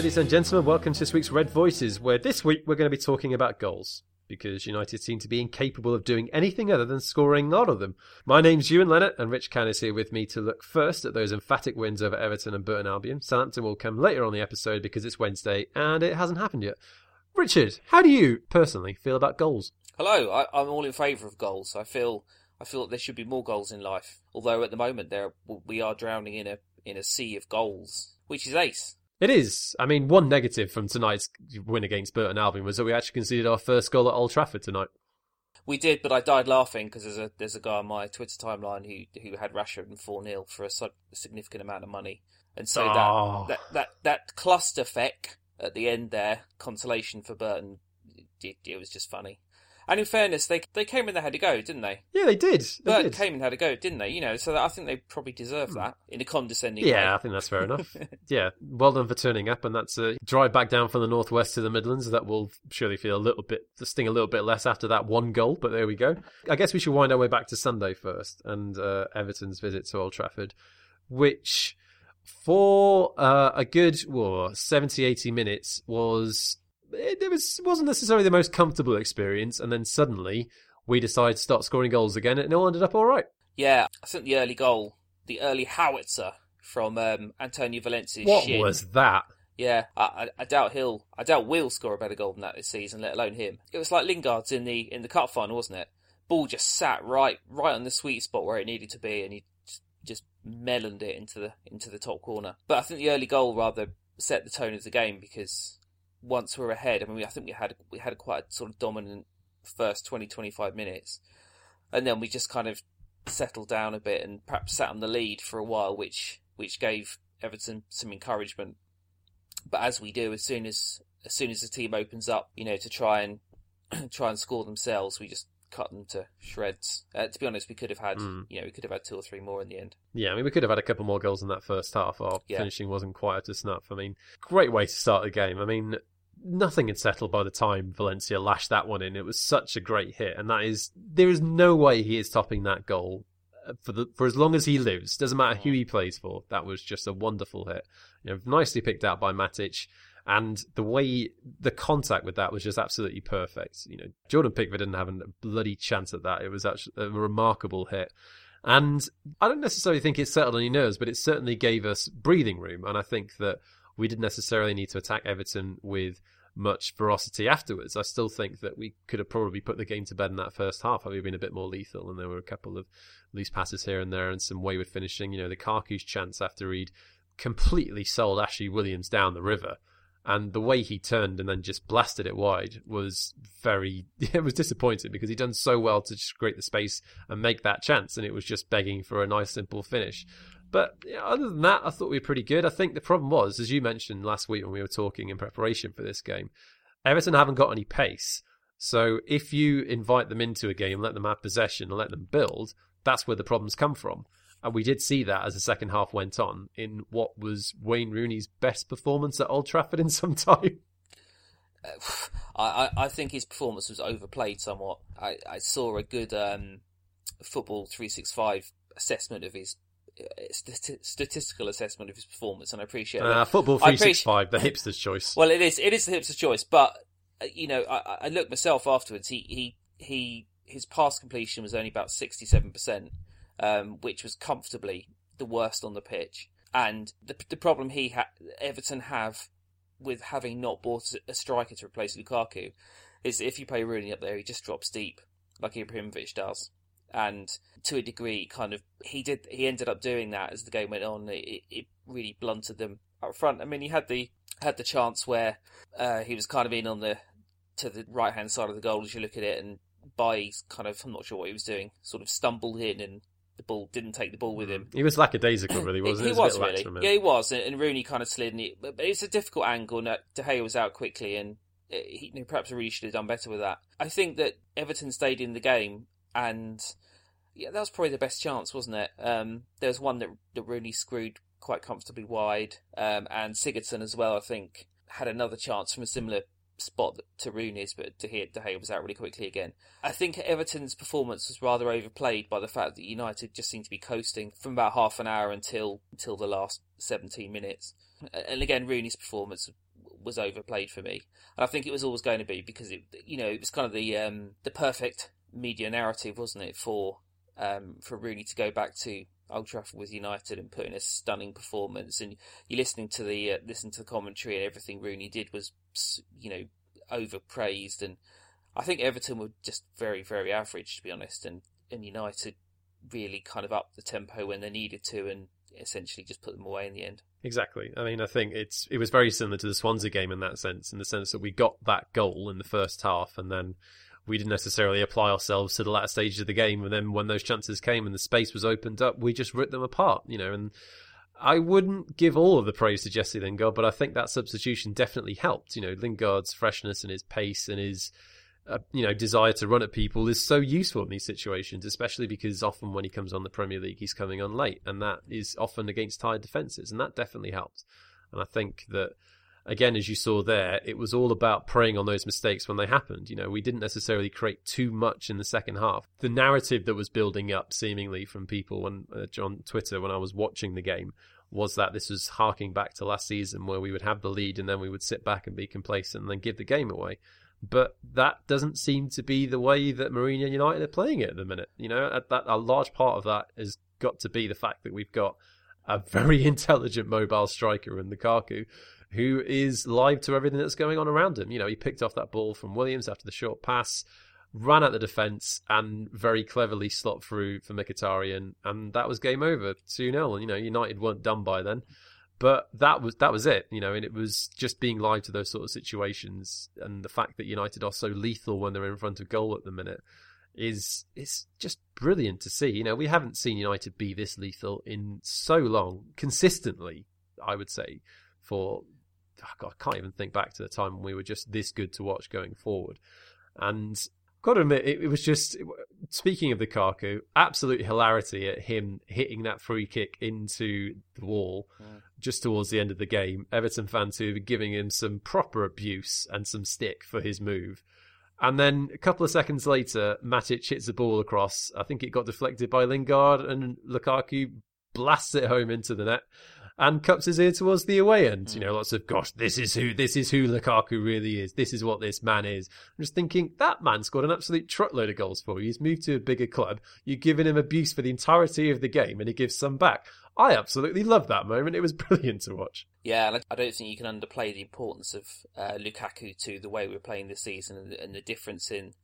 ladies and gentlemen. Welcome to this week's Red Voices, where this week we're going to be talking about goals because United seem to be incapable of doing anything other than scoring all of them. My name's Ewan Leonard, and Rich Can is here with me to look first at those emphatic wins over Everton and Burton Albion. Southampton will come later on the episode because it's Wednesday and it hasn't happened yet. Richard, how do you personally feel about goals? Hello, I, I'm all in favour of goals. I feel I feel that there should be more goals in life. Although at the moment there we are drowning in a in a sea of goals, which is ace. It is. I mean, one negative from tonight's win against Burton Albion was that we actually conceded our first goal at Old Trafford tonight. We did, but I died laughing because there's a there's a guy on my Twitter timeline who who had Rashford and four 0 for a significant amount of money, and so Oh. that, that that that cluster feck at the end there, consolation for Burton, it, it was just funny. And in fairness, they they came in they had to go, didn't they? Yeah, they did. They Burton did. came and had a go, didn't they? You know, so I think they probably deserve that in a condescending way. Yeah, I think that's fair enough. yeah, well done for turning up, and that's a drive back down from the northwest to the Midlands. That will surely feel a little bit, sting a little bit less after that one goal. But there we go. I guess we should wind our way back to Sunday first, and uh, Everton's visit to Old Trafford, which for uh, a good well, 70, 80 minutes was it, it was wasn't necessarily the most comfortable experience, and then suddenly we decided to start scoring goals again, and it all ended up all right. Yeah, I think the early goal, the early howitzer from um, Antonio Valencia. What shin. was that? Yeah, I, I, doubt he'll. I doubt we'll score a better goal than that this season, let alone him. It was like Lingard's in the in the cup final, wasn't it? Ball just sat right right on the sweet spot where it needed to be, and he just, just meloned it into the into the top corner. But I think the early goal rather set the tone of the game because once we're ahead, I mean, I think we had we had quite a sort of dominant first 20, 25 minutes, and then we just kind of settled down a bit and perhaps sat on the lead for a while, which which gave Everton some encouragement. But as we do, as soon as as soon as the team opens up, you know, to try and try and score themselves, we just cut them to shreds. Uh, to be honest, we could have had, Mm. you know, we could have had two or three more in the end. Yeah, I mean, we could have had a couple more goals in that first half. Our Yeah. finishing wasn't quite up to snuff. I mean, great way to start the game. I mean, nothing had settled by the time Valencia lashed that one in. It was such a great hit, and that is there is no way he is topping that goal uh, for the for as long as he lives. Doesn't matter who he plays for. That was just a wonderful hit. You know, nicely picked out by Matic. And the way the contact with that was just absolutely perfect. You know, Jordan Pickford didn't have a bloody chance at that. It was actually a remarkable hit. And I don't necessarily think it settled any nerves, but it certainly gave us breathing room. And I think that we didn't necessarily need to attack Everton with much ferocity afterwards. I still think that we could have probably put the game to bed in that first half had we been a bit more lethal. And there were a couple of loose passes here and there and some wayward finishing. You know, Lukaku's chance after he'd completely sold Ashley Williams down the river. And the way he turned and then just blasted it wide was very, it was disappointing because he'd done so well to just create the space and make that chance. And it was just begging for a nice, simple finish. But other than that, I thought we were pretty good. I think the problem was, as you mentioned last week when we were talking in preparation for this game, Everton haven't got any pace. So if you invite them into a game, let them have possession and let them build, that's where the problems come from. And we did see that as the second half went on in what was Wayne Rooney's best performance at Old Trafford in some time. I, I, think his performance was overplayed somewhat. I, I saw a good um, football three six five assessment of his uh, statistical assessment of his performance, and I appreciate Uh, that. football I 365, the hipster's choice. Well, it is. It is the hipster's choice, but uh, you know, I, I looked myself afterwards. He he he. His pass completion was only about sixty-seven percent, um, which was comfortably the worst on the pitch. And the the problem he ha- Everton have with having not bought a striker to replace Lukaku is if you play Rooney up there, he just drops deep like Ibrahimovic does. And to a degree, kind of, he did. He ended up doing that as the game went on. It, it really blunted them up front. I mean, he had the had the chance where uh, he was kind of in on the to the right hand side of the goal as you look at it, and by kind of I'm not sure what he was doing, sort of stumbled in and the ball didn't take the ball with him. He was lackadaisical, really, wasn't he it? was a bit lax really, yeah, he was, and, Rooney kind of slid. And it, but it's a difficult angle, and De Gea was out quickly, and uh, he perhaps really should have done better with that. I think that Everton stayed in the game, and yeah, that was probably the best chance, wasn't it? Um, there was one that, that Rooney screwed quite comfortably wide, um, and Sigurdsson as well. I think had another chance from a similar spot to Rooney's, but De Gea, De Gea was out really quickly again. I think Everton's performance was rather overplayed by the fact that United just seemed to be coasting from about half an hour until until the last 17 minutes. And again, Rooney's performance was overplayed for me, and I think it was always going to be because it, you know, it was kind of the um, the perfect media narrative, wasn't it, for um, for Rooney to go back to Old Trafford with United and put in a stunning performance. And you're listening to the uh, listen to the commentary, and everything Rooney did was, you know, overpraised. And I think Everton were just very, very average, to be honest. And and United really kind of upped the tempo when they needed to, and essentially just put them away in the end. Exactly. I mean, I think it's it was very similar to the Swansea game in that sense, in the sense that we got that goal in the first half, and then we didn't necessarily apply ourselves to the latter stages of the game. And then when those chances came and the space was opened up, we just ripped them apart, you know. And I wouldn't give all of the praise to Jesse Lingard, but I think that substitution definitely helped. You know, Lingard's freshness and his pace and his uh, you know desire to run at people is so useful in these situations, especially because often when he comes on the Premier League, he's coming on late, and that is often against tired defenses, and that definitely helps. And I think that again, as you saw there, it was all about preying on those mistakes when they happened. You know, we didn't necessarily create too much in the second half. The narrative that was building up, seemingly from people when uh, on Twitter when I was watching the game, was that this was harking back to last season where we would have the lead and then we would sit back and be complacent and then give the game away. But that doesn't seem to be the way that Mourinho United are playing it at the minute. You know, that a large part of that has got to be the fact that we've got a very intelligent mobile striker in Lukaku who is live to everything that's going on around him. You know, he picked off that ball from Williams after the short pass, ran at the defence, and very cleverly slot through for Mkhitaryan, and that was game over, 2 0. And, you know, United weren't done by then. But that was that was it, you know, and it was just being live to those sort of situations, and the fact that United are so lethal when they're in front of goal at the minute is is just brilliant to see. You know, we haven't seen United be this lethal in so long, consistently. I would say for God, I can't even think back to the time when we were just this good to watch going forward. And I've got to admit, it, it was just speaking of the Lukaku, absolute hilarity at him hitting that free kick into the wall yeah. just towards the end of the game. Everton fans who were giving him some proper abuse and some stick for his move. And then a couple of seconds later, Matic hits the ball across. I think it got deflected by Lingard, and Lukaku blasts it home into the net and cups his ear towards the away end. Mm. You know, lots of gosh, this is who this is who Lukaku really is. This is what this man is. I'm just thinking that man scored an absolute truckload of goals for you. He's moved to a bigger club. You've given him abuse for the entirety of the game, and he gives some back. I absolutely loved that moment. It was brilliant to watch. Yeah, I don't think you can underplay the importance of uh, Lukaku to the way we're playing this season and the difference in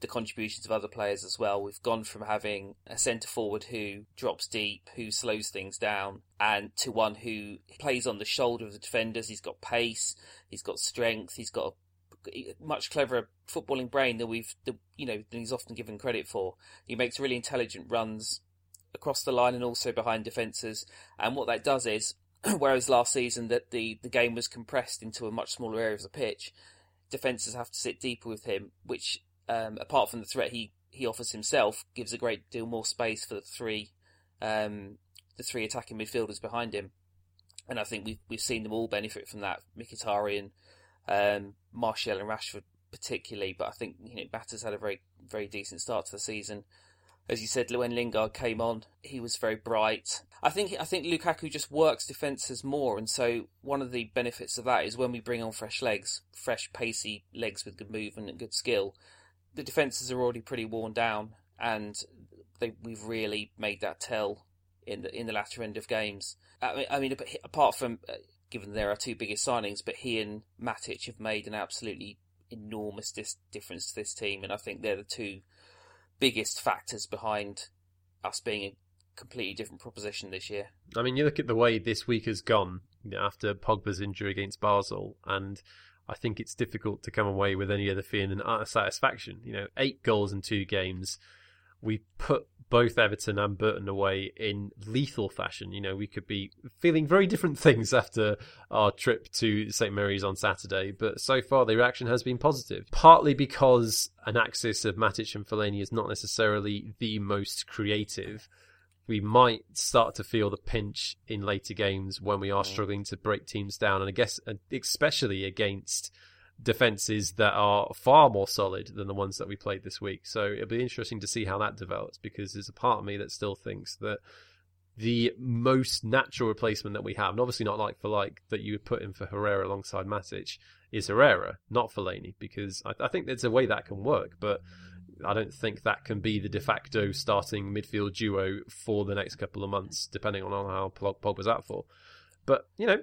the contributions of other players as well. We've gone from having a centre forward who drops deep, who slows things down, and to one who plays on the shoulder of the defenders. He's got pace, he's got strength, he's got a much cleverer footballing brain than we've, you know, than he's often given credit for. He makes really intelligent runs across the line and also behind defences. And what that does is, whereas last season that the, the game was compressed into a much smaller area of the pitch, defences have to sit deeper with him, which um, apart from the threat he, he offers himself, gives a great deal more space for the three um, the three attacking midfielders behind him. And I think we've we've seen them all benefit from that. Mkhitaryan, um, Martial, and Rashford particularly. But I think you know Mata's had a very very decent start to the season. As you said, when Lingard came on, he was very bright. I think I think Lukaku just works defences more, and so one of the benefits of that is when we bring on fresh legs, fresh pacey legs with good movement and good skill, the defences are already pretty worn down, and they, we've really made that tell in the in the latter end of games. I mean, I mean apart from uh, given there are two biggest signings, but he and Matic have made an absolutely enormous dis- difference to this team, and I think they're the two biggest factors behind us being a completely different proposition this year. I mean, you look at the way this week has gone after Pogba's injury against Basel, and I think it's difficult to come away with any other feeling than satisfaction. You know, eight goals in two games. We put both Everton and Burton away in lethal fashion. You know, we could be feeling very different things after our trip to St Mary's on Saturday, but so far the reaction has been positive. Partly because an axis of Matic and Fellaini is not necessarily the most creative we might start to feel the pinch in later games when we are struggling to break teams down, and I guess uh, especially against defenses that are far more solid than the ones that we played this week. So it'll be interesting to see how that develops because there's a part of me that still thinks that the most natural replacement that we have, and obviously not like for like that you would put in for Herrera alongside Matic, is Herrera, not Fellaini, because I, I think there's a way that can work, but I don't think that can be the de facto starting midfield duo for the next couple of months, depending on how Pogba's out for. But you know,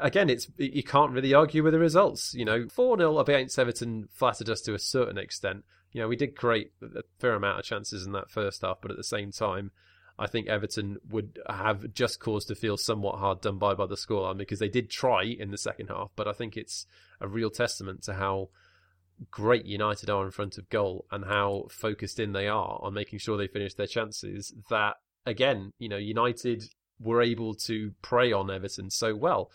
again, it's you can't really argue with the results. You know, four 0 against Everton flattered us to a certain extent. You know, we did create a fair amount of chances in that first half, but at the same time, I think Everton would have just cause to feel somewhat hard done by by the scoreline because they did try in the second half. But I think it's a real testament to how great United are in front of goal and how focused in they are on making sure they finish their chances. That again, you know, United were able to prey on Everton so well.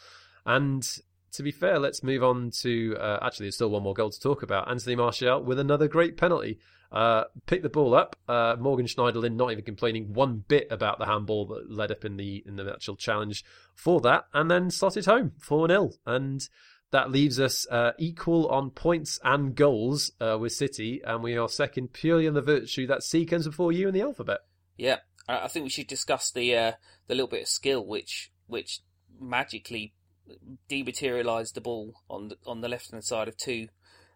And to be fair, let's move on to uh, actually, there's still one more goal to talk about. Anthony Martial with another great penalty. Uh, picked the ball up. Uh, Morgan Schneiderlin not even complaining one bit about the handball that led up in the in the actual challenge for that, and then slotted home four 0 and that leaves us uh, equal on points and goals uh, with City, and we are second purely on the virtue that C comes before you in the alphabet. Yeah, I think we should discuss the uh, the little bit of skill which which magically dematerialised the ball on the, on the left hand side of two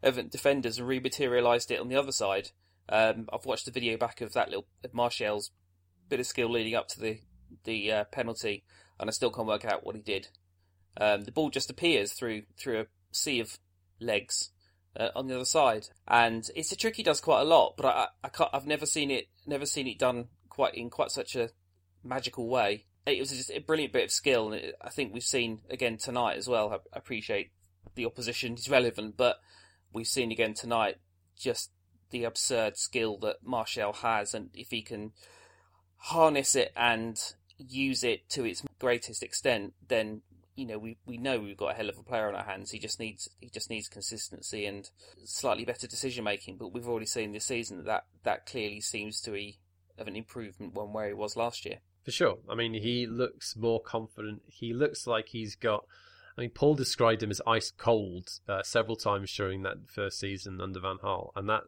Everton defenders and rematerialised it on the other side. Um, I've watched the video back of that little of Martial's bit of skill leading up to the the uh, penalty, and I still can't work out what he did. Um, the ball just appears through through a sea of legs uh, on the other side, and it's a trick he does quite a lot. But I, I can't, I've never seen it never seen it done quite in quite such a magical way. It was just a brilliant bit of skill, and it, I think we've seen again tonight as well. I appreciate the opposition is relevant, but we've seen again tonight just the absurd skill that Martial has, and if he can harness it and use it to its greatest extent, then you know we, we know we've got a hell of a player on our hands. He just needs he just needs consistency and slightly better decision making. But we've already seen this season that that, that clearly seems to be of an improvement on where he was last year. For sure. I mean, he looks more confident. He looks like he's got. I mean, Paul described him as ice cold uh, several times during that first season under Van Gaal, and that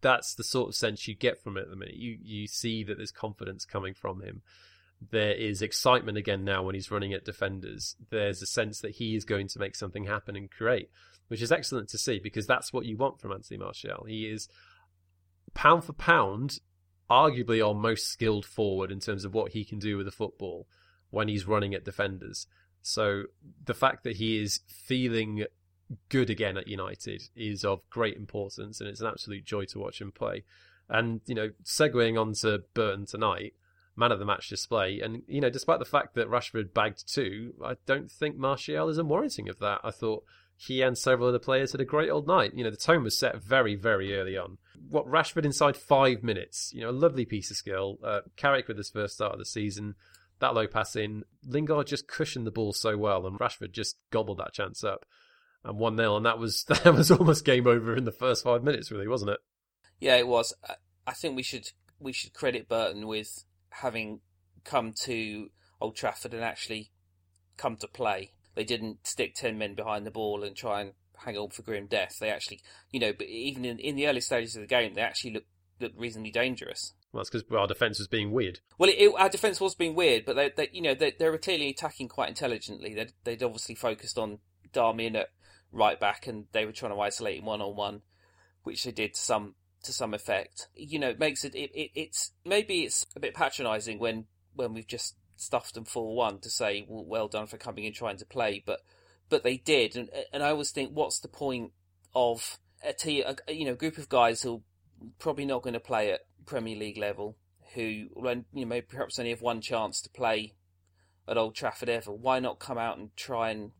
that's the sort of sense you get from it at the minute. You you see that there's confidence coming from him. There is excitement again now when he's running at defenders. There's a sense that he is going to make something happen and create, which is excellent to see because that's what you want from Anthony Martial. He is pound for pound, arguably our most skilled forward in terms of what he can do with the football when he's running at defenders. So the fact that he is feeling good again at United is of great importance, and it's an absolute joy to watch him play. And you know, segueing on to Burton tonight, man of the match display, and you know, despite the fact that Rashford bagged two, I don't think Martial is unwarranting of that. I thought he and several other players had a great old night. You know, the tone was set very, very early on. What Rashford inside five minutes, you know, a lovely piece of skill. Uh, Carrick with his first start of the season, that low pass in. Lingard just cushioned the ball so well, and Rashford just gobbled that chance up and one 0 and that was that was almost game over in the first five minutes, really, wasn't it? Yeah, it was. I think we should we should credit Burton with having come to Old Trafford and actually come to play. They didn't stick ten men behind the ball and try and hang on for grim death. They actually, you know, but even in, in the early stages of the game, they actually looked looked reasonably dangerous. Well, that's because our defence was being weird. Well, it, it, our defence was being weird, but they, they you know, they, they were clearly attacking quite intelligently. They'd, they'd obviously focused on Darmian at right back, and they were trying to isolate him one on one, which they did to some to some effect. You know, it makes it, it, it it's maybe it's a bit patronising when when we've just stuffed them four one to say well, well done for coming and trying to play, but but they did, and and I always think what's the point of a, team, a you know group of guys who probably not going to play at Premier League level, who when you know perhaps only have one chance to play at Old Trafford ever. Why not come out and try and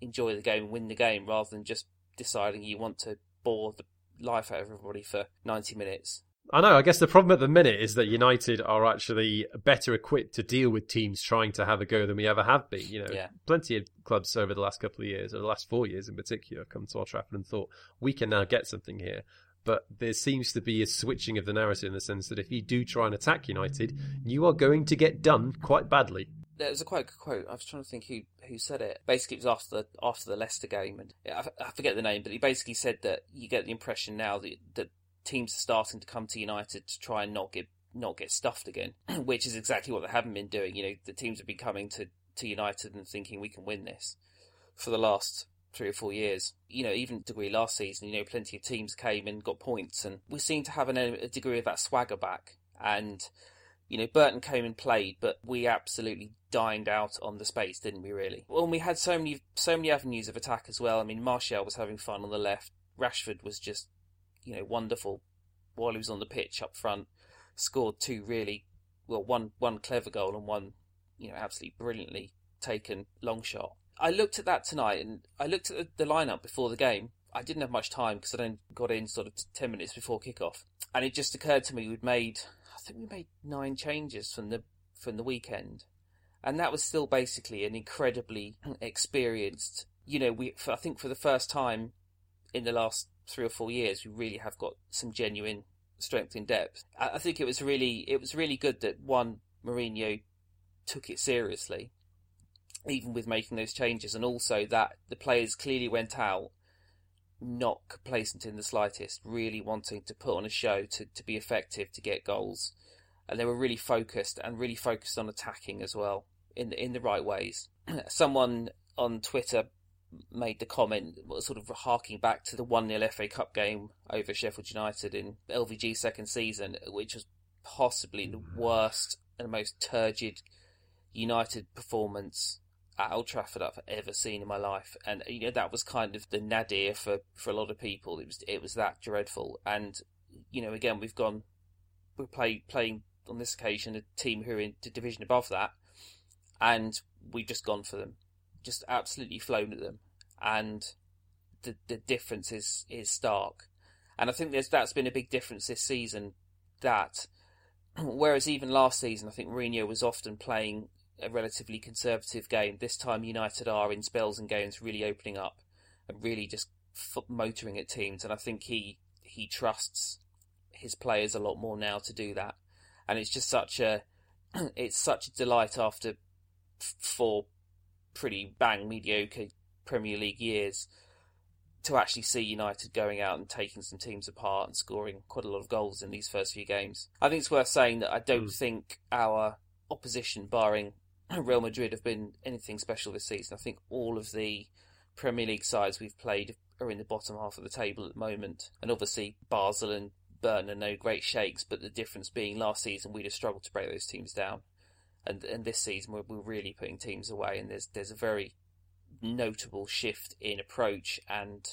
enjoy the game and win the game rather than just deciding you want to bore the life out of everybody for 90 minutes. I know. I guess the problem at the minute is that United are actually better equipped to deal with teams trying to have a go than we ever have been. You know, yeah. plenty of clubs over the last couple of years, or the last four years in particular, come to Old Trafford and thought we can now get something here. But there seems to be a switching of the narrative in the sense that if you do try and attack United, you are going to get done quite badly there was a quite good quote. I was trying to think who who said it. Basically, it was after the after the Leicester game, and I, I forget the name, but he basically said that you get the impression now that that teams are starting to come to United to try and not get not get stuffed again, which is exactly what they haven't been doing. You know, the teams have been coming to, to United and thinking we can win this for the last three or four years. You know, even degree last season, you know, plenty of teams came and got points, and we seem to have an, a degree of that swagger back. And you know, Burton came and played, but we absolutely dined out on the space, didn't we? Really. Well, we had so many, so many avenues of attack as well. I mean, Martial was having fun on the left. Rashford was just, you know, wonderful while he was on the pitch up front. Scored two really, well, one one clever goal and one, you know, absolutely brilliantly taken long shot. I looked at that tonight, and I looked at the, the lineup before the game. I didn't have much time because I then got in sort of ten minutes before kickoff, and it just occurred to me we'd made think we made nine changes from the from the weekend, and that was still basically an incredibly experienced. You know, we I think for the first time in the last three or four years, we really have got some genuine strength in depth. I, I think it was really it was really good that one Mourinho took it seriously, even with making those changes, and also that the players clearly went out not complacent in the slightest, really wanting to put on a show to, to be effective, to get goals. And they were really focused and really focused on attacking as well in the, in the right ways. Someone on Twitter made the comment, sort of harking back to the 1 0 FA Cup game over Sheffield United in LVG's second season, which was possibly the worst and most turgid United performance at Old Trafford I've ever seen in my life, and you know that was kind of the nadir for, for a lot of people. It was it was that dreadful, and you know again we've gone we're play, playing on this occasion a team who are in the division above that, and we've just gone for them, just absolutely flown at them, and the the difference is is stark, and I think there's that's been a big difference this season. That whereas even last season I think Mourinho was often playing a relatively conservative game. This time, United are in spells and games really opening up and really just motoring at teams. And I think he he trusts his players a lot more now to do that. And it's just such a it's such a delight after four pretty bang mediocre Premier League years to actually see United going out and taking some teams apart and scoring quite a lot of goals in these first few games. I think it's worth saying that I don't mm. think our opposition, barring Real Madrid have been anything special this season. I think all of the Premier League sides we've played are in the bottom half of the table at the moment. And obviously, Basel and Burton are no great shakes, but the difference being last season we'd have struggled to break those teams down. And, and this season we're, we're really putting teams away, and there's, there's a very notable shift in approach and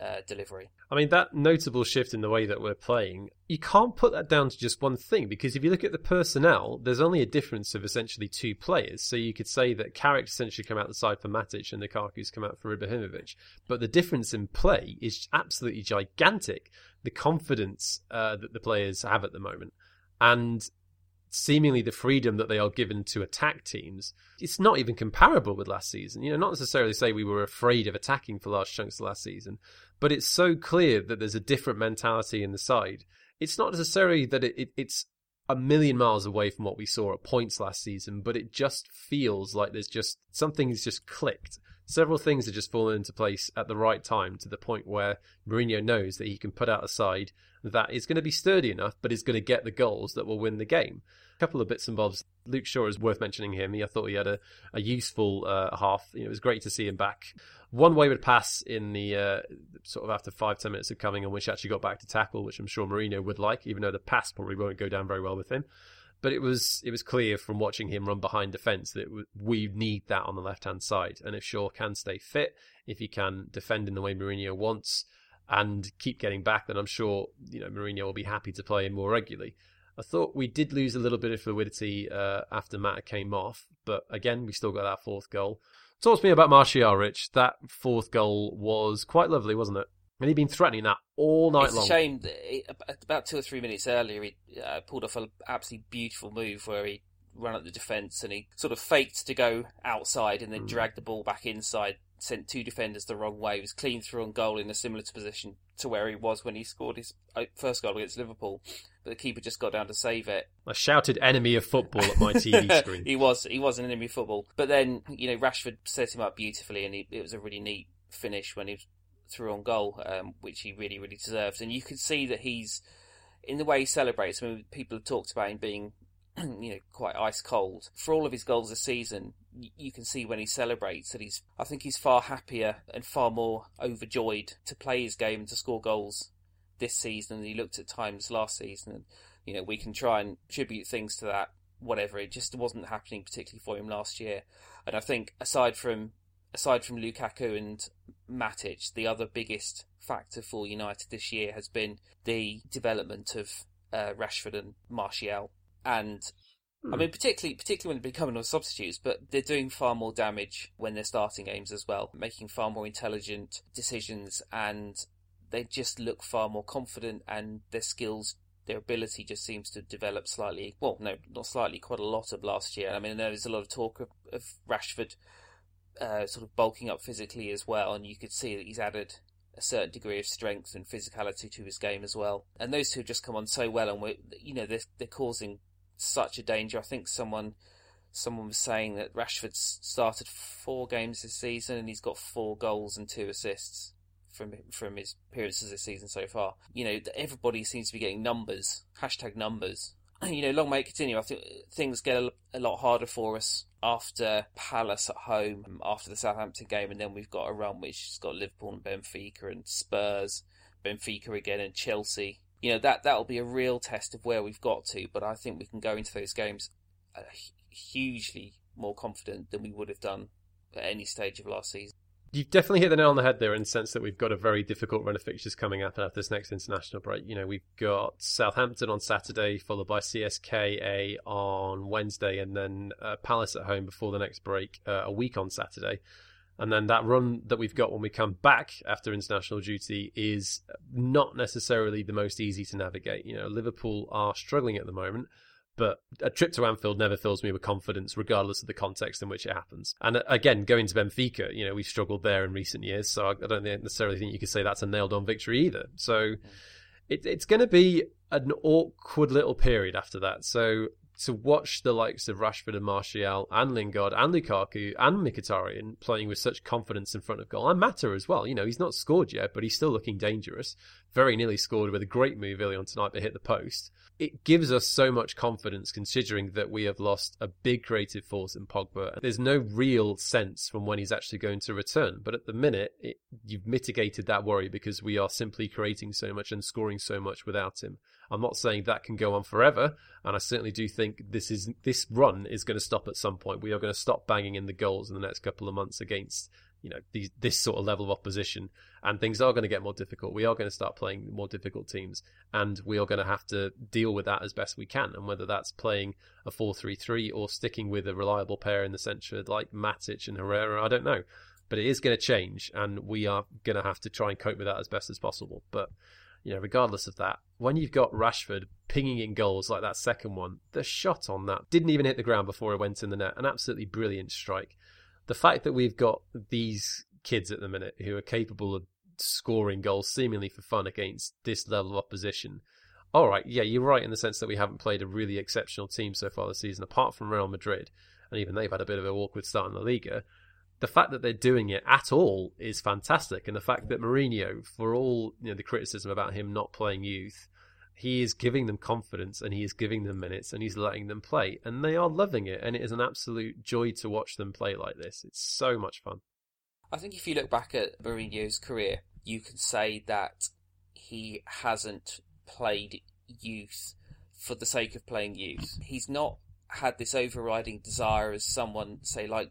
uh, delivery. I mean, that notable shift in the way that we're playing, you can't put that down to just one thing because if you look at the personnel, there's only a difference of essentially two players. So you could say that Carrick essentially come out the side for Matic and Lukaku's come out for Ibrahimovic. But the difference in play is absolutely gigantic. The confidence uh, that the players have at the moment. And seemingly the freedom that they are given to attack teams, it's not even comparable with last season. You know, not necessarily say we were afraid of attacking for large chunks of last season, but it's so clear that there's a different mentality in the side. It's not necessarily that it, it, it's a million miles away from what we saw at points last season, but it just feels like there's just something's just clicked. Several things have just fallen into place at the right time to the point where Mourinho knows that he can put out a side that is going to be sturdy enough, but is going to get the goals that will win the game couple of bits and bobs. Luke Shaw is worth mentioning him. I thought he had a, a useful uh, half. You know, it was great to see him back. One wayward pass in the uh, sort of after five ten minutes of coming on, which actually got back to tackle, which I'm sure Mourinho would like, even though the pass probably won't go down very well with him. But it was it was clear from watching him run behind defence that we need that on the left hand side. And if Shaw can stay fit, if he can defend in the way Mourinho wants, and keep getting back, then I'm sure you know Mourinho will be happy to play him more regularly. I thought we did lose a little bit of fluidity uh, after Mata came off, but again, we still got that fourth goal. Talk to me about Martial, Rich. That fourth goal was quite lovely, wasn't it? And he'd been threatening that all night it's long. It's a shame that he, about two or three minutes earlier, he uh, pulled off an absolutely beautiful move where he ran at the defence and he sort of faked to go outside and then mm. dragged the ball back inside, sent two defenders the wrong way. He was clean through on goal in a similar position to where he was when he scored his uh, first goal against Liverpool but the keeper just got down to save it. I shouted "enemy of football" at my TV screen. he was he was an enemy of football, but then you know Rashford set him up beautifully, and he, it was a really neat finish when he through on goal, um, which he really really deserved. And you could see that he's in the way he celebrates. I mean, people have talked about him being, you know, quite ice cold. For all of his goals this season, you can see when he celebrates that he's. I think he's far happier and far more overjoyed to play his game and to score goals this season than he looked at times last season. And you know, we can try and attribute things to that. Whatever, it just wasn't happening particularly for him last year. And I think aside from aside from Lukaku and Matic, the other biggest factor for United this year has been the development of uh, Rashford and Martial. And I mean, particularly particularly when they're becoming substitutes, but they're doing far more damage when they're starting games as well, making far more intelligent decisions, and they just look far more confident, and their skills, their ability just seems to develop slightly. Well, no, not slightly, quite a lot of last year. I mean, there was a lot of talk of, of Rashford uh, sort of bulking up physically as well, and you could see that he's added a certain degree of strength and physicality to his game as well. And those two have just come on so well, and we're, you know they're they're causing such a danger. I think someone someone was saying that Rashford's started four games this season and he's got four goals and two assists from from his appearances this season so far. You know, everybody seems to be getting numbers. Hashtag numbers. You know, long may it continue. I think things get a, a lot harder for us after Palace at home, um, after the Southampton game, and then we've got a run which has got Liverpool and Benfica and Spurs, Benfica again and Chelsea. You know that that'll be a real test of where we've got to. But I think we can go into those games uh, hugely more confident than we would have done at any stage of last season you've definitely hit the nail on the head there in the sense that we've got a very difficult run of fixtures coming up after this next international break. You know, we've got Southampton on Saturday, followed by CSKA on Wednesday, and then uh, Palace at home before the next break, uh, a week on Saturday. And then that run that we've got when we come back after international duty is not necessarily the most easy to navigate. You know, Liverpool are struggling at the moment. But a trip to Anfield never fills me with confidence, regardless of the context in which it happens. And uh, again, going to Benfica, you know, we've struggled there in recent years, so I don't necessarily think you could say that's a nailed on victory either. So it, it's going to be an awkward little period after that. So to watch the likes of Rashford and Martial and Lingard and Lukaku and Mkhitaryan playing with such confidence in front of goal and Mata as well. You know, he's not scored yet, but he's still looking dangerous. Very nearly scored with a great move early on tonight, but hit the post it gives us so much confidence considering that we have lost a big creative force in Pogba. There's no real sense from when he's actually going to return. But at the minute, it, you've mitigated that worry because we are simply creating so much and scoring so much without him. I'm not saying that can go on forever, and I certainly do think this is this run is going to stop at some point. We are going to stop banging in the goals in the next couple of months against you know these, this sort of level of opposition, and things are going to get more difficult. We are going to start playing more difficult teams, and we are going to have to deal with that as best we can. And whether that's playing a four-three-three or sticking with a reliable pair in the centre like Matic and Herrera, I don't know. But it is going to change, and we are going to have to try and cope with that as best as possible. But you know, regardless of that, when you've got Rashford pinging in goals like that second one, the shot on that didn't even hit the ground before it went in the net. An absolutely brilliant strike the fact that we've got these kids at the minute who are capable of scoring goals seemingly for fun against this level of opposition. All right, yeah, you're right in the sense that we haven't played a really exceptional team so far this season, apart from Real Madrid, and even they've had a bit of a awkward start in La Liga. The fact that they're doing it at all is fantastic, and the fact that Mourinho, for all you know, the criticism about him not playing youth, he is giving them confidence and he is giving them minutes and he's letting them play. And they are loving it. And it is an absolute joy to watch them play like this. It's so much fun. I think if you look back at Mourinho's career you can say that he hasn't played youth for the sake of playing youth. He's not had this overriding desire as someone say like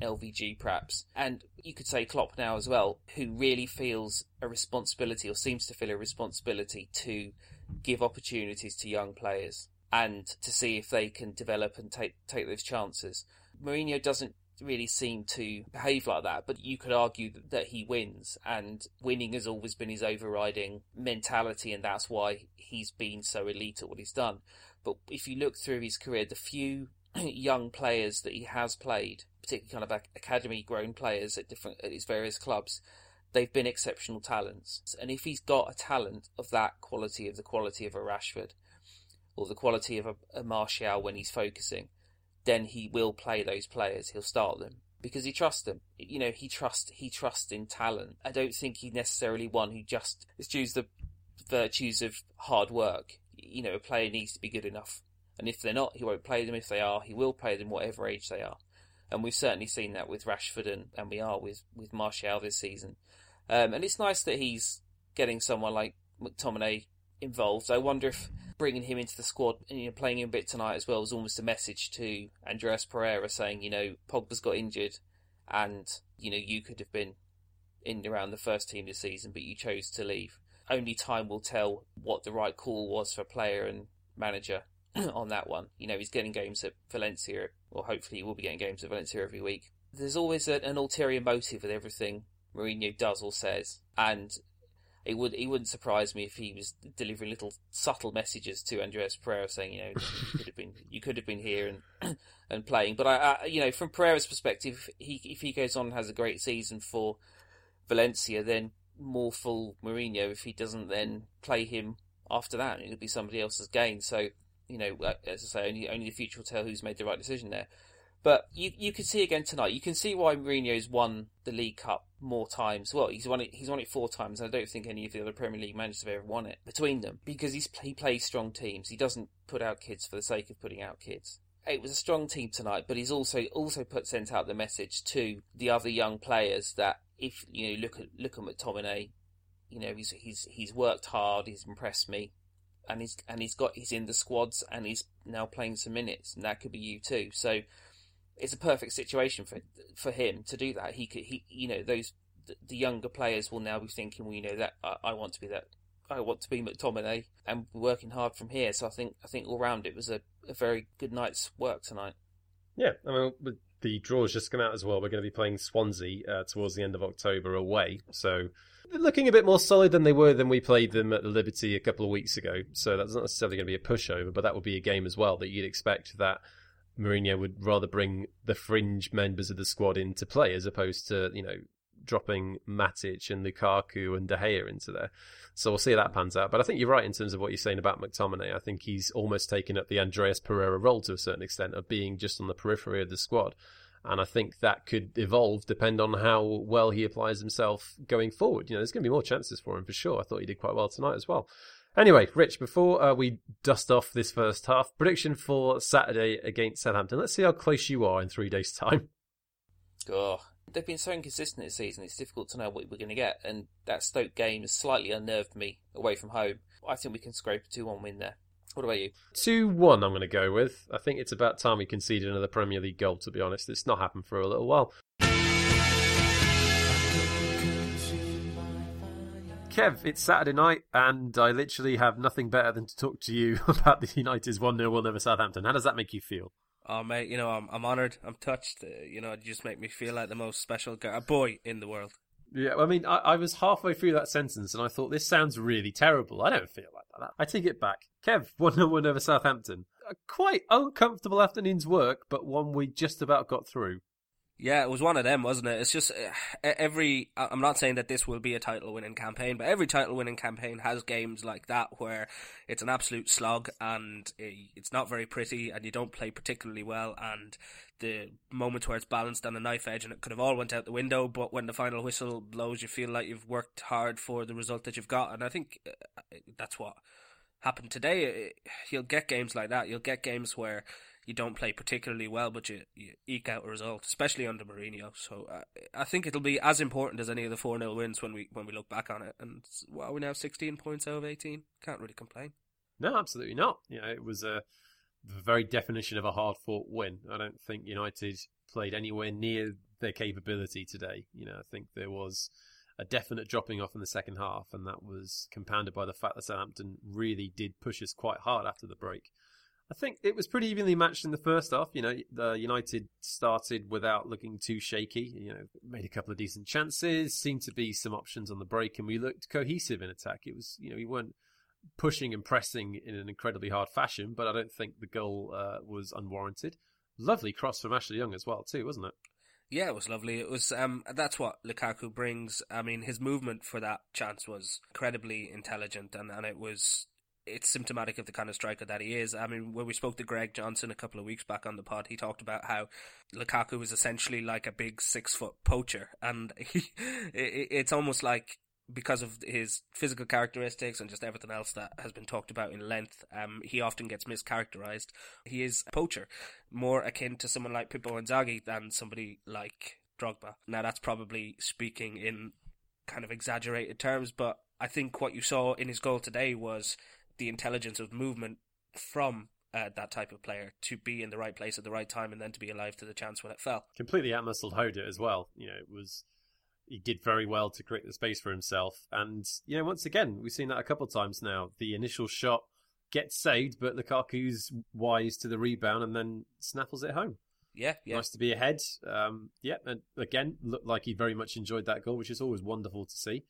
LVG perhaps, and you could say Klopp now as well, who really feels a responsibility or seems to feel a responsibility to give opportunities to young players and to see if they can develop and take take those chances. Mourinho doesn't really seem to behave like that, but you could argue that he wins, and winning has always been his overriding mentality, and that's why he's been so elite at what he's done. But if you look through his career, the few young players that he has played, particularly kind of academy grown players at different at his various clubs, they've been exceptional talents. And if he's got a talent of that quality, of the quality of a Rashford, or the quality of a, a Martial when he's focusing, then he will play those players. He'll start them because he trusts them. You know, he trusts he trusts in talent. I don't think he's necessarily one who just eschews the virtues of hard work. you know, a player needs to be good enough. And if they're not, he won't play them. If they are, he will play them whatever age they are. And we've certainly seen that with Rashford and, and we are with, with Martial this season. Um, and it's nice that he's getting someone like McTominay involved. I wonder if bringing him into the squad and you know, playing him a bit tonight as well was almost a message to Andreas Pereira saying, you know, Pogba's got injured and, you know, you could have been in around the first team this season, but you chose to leave. Only time will tell what the right call was for player and manager on that one. You know, he's getting games at Valencia, or hopefully he will be getting games at Valencia every week. There's always an ulterior motive with everything Mourinho does or says, and it would it wouldn't surprise me if he was delivering little subtle messages to Andreas Pereira saying, you know, you could have been you could have been here and and playing. But I, I you know, from Pereira's perspective, he if he goes on and has a great season for Valencia, then more full Mourinho. If he doesn't then play him after that, it'll be somebody else's gain. So you know, as I say, only only the future will tell who's made the right decision there. But you you can see again tonight. You can see why Mourinho's won the League Cup more times. Well, he's won it. He's won it four times. And I don't think any of the other Premier League managers have ever won it between them because he's he plays strong teams. He doesn't put out kids for the sake of putting out kids. It was a strong team tonight, but he's also also put sent out the message to the other young players that if you know look at look at McTominay, you know he's he's he's worked hard. He's impressed me and he's and he's got he's in the squads and he's now playing some minutes, and that could be you too. So it's a perfect situation for for him to do that. He could, he, you know, those the younger players will now be thinking, well, you know, that I, I want to be that, I want to be McTominay, and working hard from here. So I think I think all round it was a, a very good night's work tonight. Yeah, I mean, the draws just come out as well. We're going to be playing Swansea uh, towards the end of October away, so looking a bit more solid than they were than we played them at the Liberty a couple of weeks ago. So that's not necessarily going to be a pushover, but that would be a game as well that you'd expect that Mourinho would rather bring the fringe members of the squad into play as opposed to, you know, dropping Matic and Lukaku and De Gea into there. So we'll see how that pans out. But I think you're right in terms of what you're saying about McTominay. I think he's almost taken up the Andreas Pereira role to a certain extent of being just on the periphery of the squad. And I think that could evolve depend on how well he applies himself going forward. You know, there's going to be more chances for him for sure. I thought he did quite well tonight as well. Anyway, Rich, before uh, we dust off this first half, prediction for Saturday against Southampton. Let's see how close you are in three days' time. Oh, they've been so inconsistent this season. It's difficult to know what we're going to get, and that Stoke game has slightly unnerved me away from home. I think we can scrape a two-one win there. What about you? 2 1, I'm going to go with. I think it's about time we conceded another Premier League goal, to be honest. It's not happened for a little while. Kev, it's Saturday night, and I literally have nothing better than to talk to you about the United's 1 0 win over Southampton. How does that make you feel? Oh, mate, you know, I'm, I'm honoured. I'm touched. Uh, you know, you just make me feel like the most special guy, a boy in the world. Yeah, I mean, I, I, was halfway through that sentence and I thought, this sounds really terrible. I don't feel like that. I take it back. Kev, 1 0 win over Southampton. A quite uncomfortable afternoon's work, but one we just about got through. Yeah, it was one of them, wasn't it? It's just uh, every. I'm not saying that this will be a title winning campaign, but every title winning campaign has games like that where it's an absolute slog and it's not very pretty and you don't play particularly well and the moments where it's balanced on a knife edge and it could have all went out the window, but when the final whistle blows, you feel like you've worked hard for the result that you've got, and I think uh, that's what happened today. You'll get games like that. You'll get games where you don't play particularly well, but you, you eke out a result, especially under Mourinho. So uh, I think it'll be as important as any of the four 0 wins when we when we look back on it. And well, we now sixteen points out of eighteen. Can't really complain. No, absolutely not. You know, it was a the very definition of a hard fought win. I don't think United played anywhere near their capability today. You know, I think there was a definite dropping off in the second half, and that was compounded by the fact that Southampton really did push us quite hard after the break. I think it was pretty evenly matched in the first half. You know, the United started without looking too shaky. You know, made a couple of decent chances, seemed to be some options on the break, and we looked cohesive in attack. It was, you know, we weren't pushing and pressing in an incredibly hard fashion, but I don't think the goal uh, was unwarranted. Lovely cross from Ashley Young as well, too, wasn't it? Yeah, it was lovely. It was um that's what Lukaku brings. I mean, his movement for that chance was incredibly intelligent and, and it was it's symptomatic of the kind of striker that he is. I mean, when we spoke to Greg Johnson a couple of weeks back on the pod, he talked about how Lukaku is essentially like a big six foot poacher, and he, it's almost like because of his physical characteristics and just everything else that has been talked about in length, um, he often gets mischaracterized. He is a poacher, more akin to someone like Pippo Inzaghi than somebody like Drogba. Now, that's probably speaking in kind of exaggerated terms, but I think what you saw in his goal today was the intelligence of movement from uh, that type of player to be in the right place at the right time and then to be alive to the chance when it fell. Completely outmuscled Hoda as well. You know, it was he did very well to create the space for himself. And, you know, once again, we've seen that a couple of times now. The initial shot gets saved, but Lukaku's wise to the rebound and then snaffles it home. Yeah, yeah. Nice to be ahead. Um, yeah, and again, looked like he very much enjoyed that goal, which is always wonderful to see.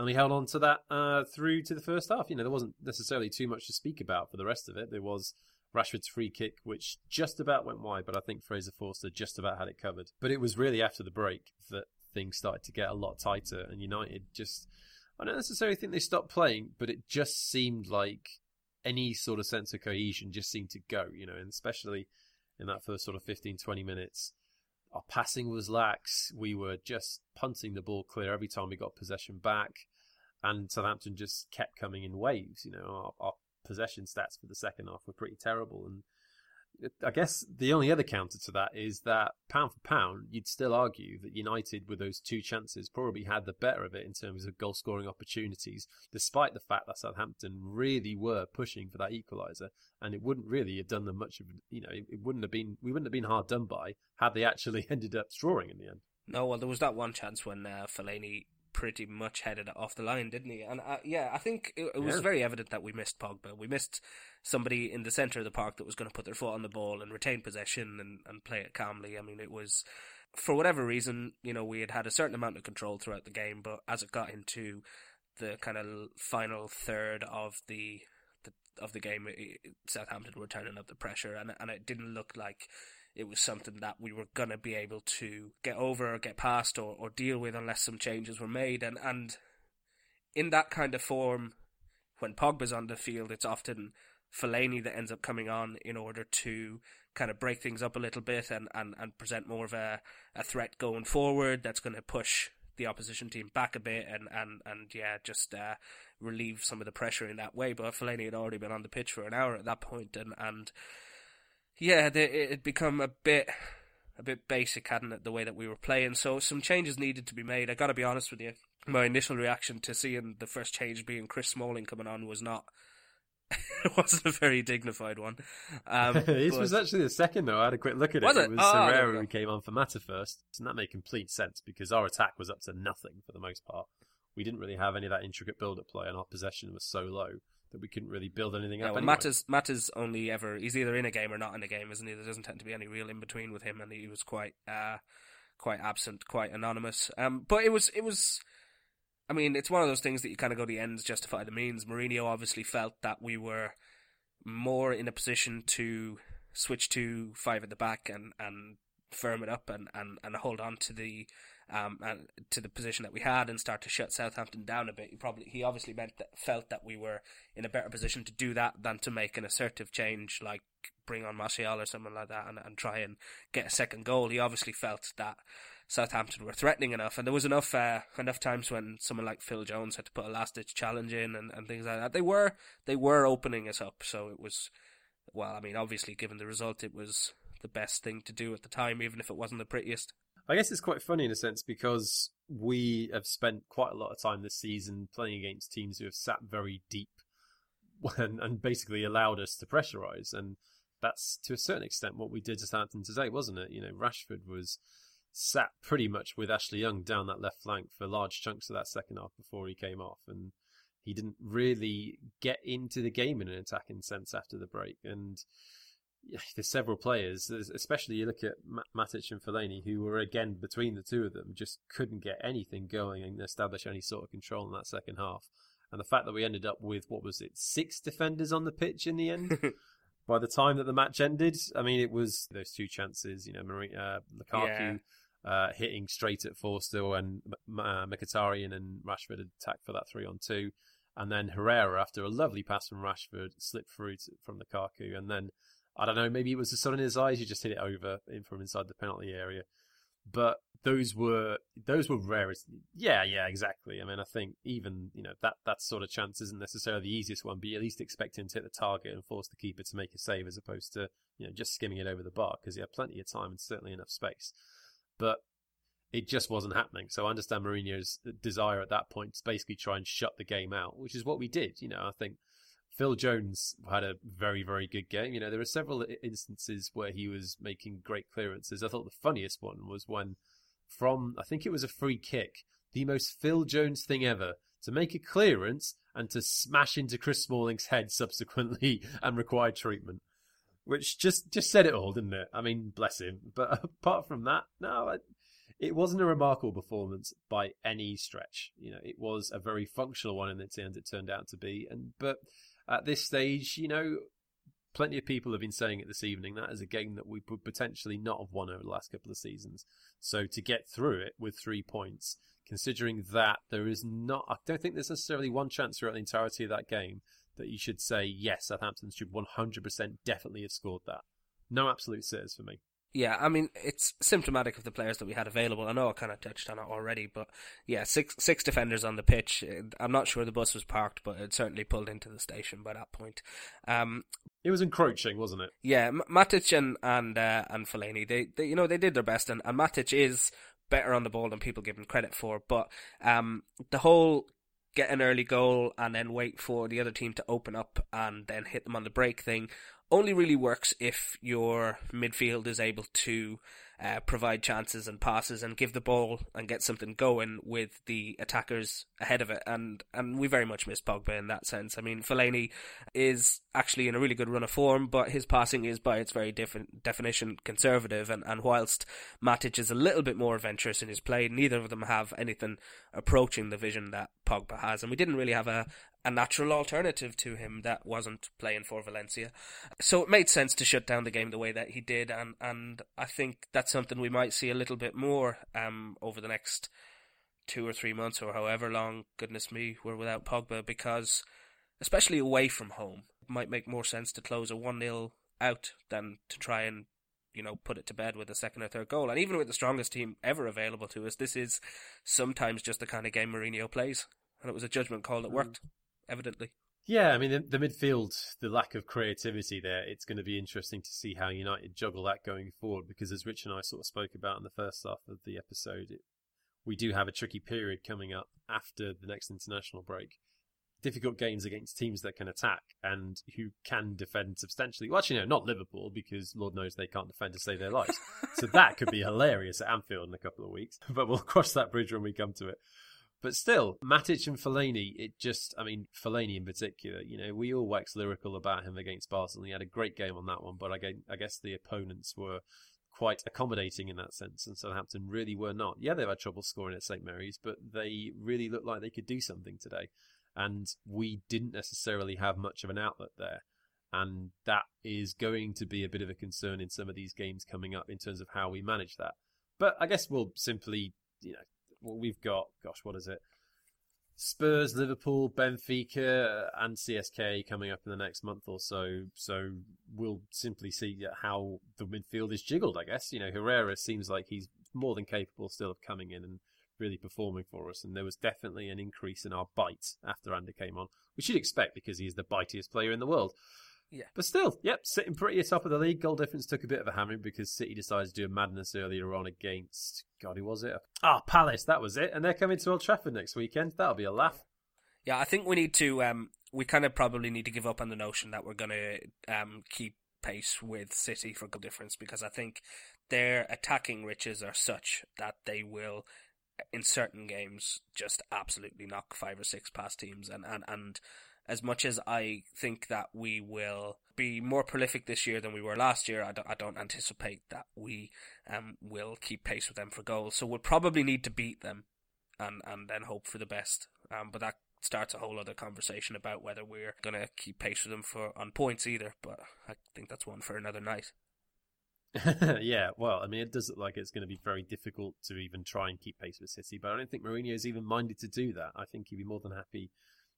And we held on to that uh, through to the first half. You know, there wasn't necessarily too much to speak about for the rest of it. There was Rashford's free kick, which just about went wide, but I think Fraser Forster just about had it covered. But it was really after the break that things started to get a lot tighter, and United just. I don't necessarily think they stopped playing, but it just seemed like any sort of sense of cohesion just seemed to go, you know, and especially in that first sort of 15, 20 minutes. Our passing was lax. We were just punting the ball clear every time we got possession back. And Southampton just kept coming in waves. You know, our, our possession stats for the second half were pretty terrible. And I guess the only other counter to that is that pound for pound, you'd still argue that United, with those two chances, probably had the better of it in terms of goal scoring opportunities, despite the fact that Southampton really were pushing for that equaliser, and it wouldn't really have done them much of, you know, it wouldn't have been, we wouldn't have been hard done by had they actually ended up drawing in the end. No, well, there was that one chance when uh, Fellaini pretty much headed it off the line, didn't he? And uh, yeah, I think it, it was yeah. very evident that we missed Pogba. We missed somebody in the centre of the park that was going to put their foot on the ball and retain possession and, and play it calmly. I mean, it was for whatever reason, you know, we had had a certain amount of control throughout the game, but as it got into the kind of final third of the, the of the game, it, Southampton were turning up the pressure, and and it didn't look like it was something that we were going to be able to get over or get past or, or deal with unless some changes were made. And, and in that kind of form, when Pogba's on the field, it's often Fellaini that ends up coming on in order to kind of break things up a little bit and, and, and present more of a, a threat going forward that's going to push the opposition team back a bit and, and, and yeah, just uh, relieve some of the pressure in that way. But Fellaini had already been on the pitch for an hour at that point and, and yeah, it had become a bit a bit basic, hadn't it, the way that we were playing. So some changes needed to be made. I got to be honest with you. My initial reaction to seeing the first change being Chris Smalling coming on was not. it wasn't a very dignified one. Um, this but... was actually the second, though. I had a quick look at it. Was it? it was oh, Herrera who came on for Mata first, and that made complete sense because our attack was up to nothing for the most part. We didn't really have any of that intricate build-up play, and our possession was so low that we couldn't really build anything yeah, up. Well, anyway. Mata's, Mata's only ever he's either in a game or not in a game, isn't he? There doesn't tend to be any real in between with him, and he was quite uh, quite absent, quite anonymous. Um, but it was it was. I mean, it's one of those things that you kind of go the ends justify the means. Mourinho obviously felt that we were more in a position to switch to five at the back and, and firm it up and, and, and hold on to the um, and to the position that we had and start to shut Southampton down a bit. He probably he obviously meant that, felt that we were in a better position to do that than to make an assertive change like bring on Martial or something like that and, and try and get a second goal. He obviously felt that Southampton were threatening enough, and there was enough uh, enough times when someone like Phil Jones had to put a last ditch challenge in and, and things like that. They were they were opening us up, so it was well. I mean, obviously, given the result, it was the best thing to do at the time, even if it wasn't the prettiest. I guess it's quite funny in a sense because we have spent quite a lot of time this season playing against teams who have sat very deep and, and basically allowed us to pressurise. And that's to a certain extent what we did to Southampton today, wasn't it? You know, Rashford was sat pretty much with Ashley Young down that left flank for large chunks of that second half before he came off. And he didn't really get into the game in an attacking sense after the break. And there's several players, especially you look at Matic and Fellaini, who were again between the two of them, just couldn't get anything going and establish any sort of control in that second half. And the fact that we ended up with what was it, six defenders on the pitch in the end. By the time that the match ended, I mean, it was those two chances, you know, Marie, uh, Lukaku yeah. uh, hitting straight at Forster and uh, Mkhitaryan and Rashford attacked for that three on two. And then Herrera, after a lovely pass from Rashford, slipped through to, from Lukaku. And then I don't know, maybe it was the sun in his eyes. He just hit it over in from inside the penalty area. but those were those were rarest. Yeah, yeah, exactly. I mean, I think even you know that that sort of chance isn't necessarily the easiest one, but you at least expect him to hit the target and force the keeper to make a save as opposed to you know just skimming it over the bar because he had plenty of time and certainly enough space. But it just wasn't happening. So I understand Mourinho's desire at that point to basically try and shut the game out, which is what we did. You know, I think Phil Jones had a very, very good game. You know, there were several instances where he was making great clearances. I thought the funniest one was when, from I think it was a free kick, the most Phil Jones thing ever to make a clearance and to smash into Chris Smalling's head subsequently and required treatment. Which just just said it all, didn't it? I mean, bless him. But apart from that, no, it wasn't a remarkable performance by any stretch. You know, it was a very functional one in its end it turned out to be. And but at this stage, you know, plenty of people have been saying it this evening. That is a game that we would potentially not have won over the last couple of seasons. So to get through it with three points, considering that there is not, I don't think there's necessarily one chance throughout the entirety of that game that you should say yes, Southampton should 100% definitely have scored that. No absolute sitters for me. Yeah, I mean it's symptomatic of the players that we had available. I know I kind of touched on it already, but yeah, six six defenders on the pitch. I'm not sure the bus was parked, but it certainly pulled into the station by that point. Um, it was encroaching, wasn't it? Yeah, Matic and and uh, and Fellaini, they, they you know they did their best, and, and Matic is better on the ball than people give him credit for. But um, the whole get an early goal and then wait for the other team to open up and then hit them on the break thing only really works if your midfield is able to uh, provide chances and passes and give the ball and get something going with the attackers ahead of it. And and we very much miss Pogba in that sense. I mean, Fellaini is actually in a really good run of form, but his passing is by its very definition conservative. And, and whilst Matic is a little bit more adventurous in his play, neither of them have anything approaching the vision that Pogba has. And we didn't really have a, a natural alternative to him that wasn't playing for Valencia. So it made sense to shut down the game the way that he did, and, and I think that's something we might see a little bit more um, over the next two or three months or however long, goodness me, we're without Pogba, because especially away from home, it might make more sense to close a 1 0 out than to try and you know, put it to bed with a second or third goal. And even with the strongest team ever available to us, this is sometimes just the kind of game Mourinho plays. And it was a judgment call that worked. Evidently. Yeah, I mean, the, the, midfield, the lack of creativity there, it's going to be interesting to see how United juggle that going forward because, as Rich and I sort of spoke about in the first half of the episode, it, we do have a tricky period coming up after the next international break. Difficult games against teams that can attack and who can defend substantially. Well, actually, no, not Liverpool because Lord knows they can't defend to save their lives. so that could be hilarious at Anfield in a couple of weeks. But we'll cross that bridge when we come to it. But still, Matic and Fellaini, it just, I mean, Fellaini in particular, you know, we all wax lyrical about him against Barcelona. He had a great game on that one, but I guess the opponents were quite accommodating in that sense, and Southampton really were not. Yeah, they've had trouble scoring at St Mary's, but they really looked like they could do something today. And we didn't necessarily have much of an outlet there. And that is going to be a bit of a concern in some of these games coming up in terms of how we manage that. But I guess we'll simply, you know, well, we've got, gosh, what is it? Spurs, Liverpool, Benfica, and CSK coming up in the next month or so. So we'll simply see how the midfield is jiggled, I guess. You know, Herrera seems like he's more than capable still of coming in and really performing for us. And there was definitely an increase in our bite after Ander came on, which you'd expect because he's the bitiest player in the world. Yeah. But still, yep, sitting pretty atop of the league. Goal difference took a bit of a hammering because City decided to do a madness earlier on against, God, who was it? Ah, oh, Palace, that was it. And they're coming to Old Trafford next weekend. That'll be a laugh. Yeah, I think we need to, um, we kind of probably need to give up on the notion that we're going to um, keep pace with City for goal difference because I think their attacking riches are such that they will in certain games just absolutely knock five or six past teams and, and, and as much as I think that we will be more prolific this year than we were last year, I don't, I don't anticipate that we um, will keep pace with them for goals. So we'll probably need to beat them and, and then hope for the best. Um, but that starts a whole other conversation about whether we're going to keep pace with them for on points either. But I think that's one for another night. yeah, well, I mean, it does look like it's going to be very difficult to even try and keep pace with City, but I don't think Mourinho is even minded to do that. I think he'd be more than happy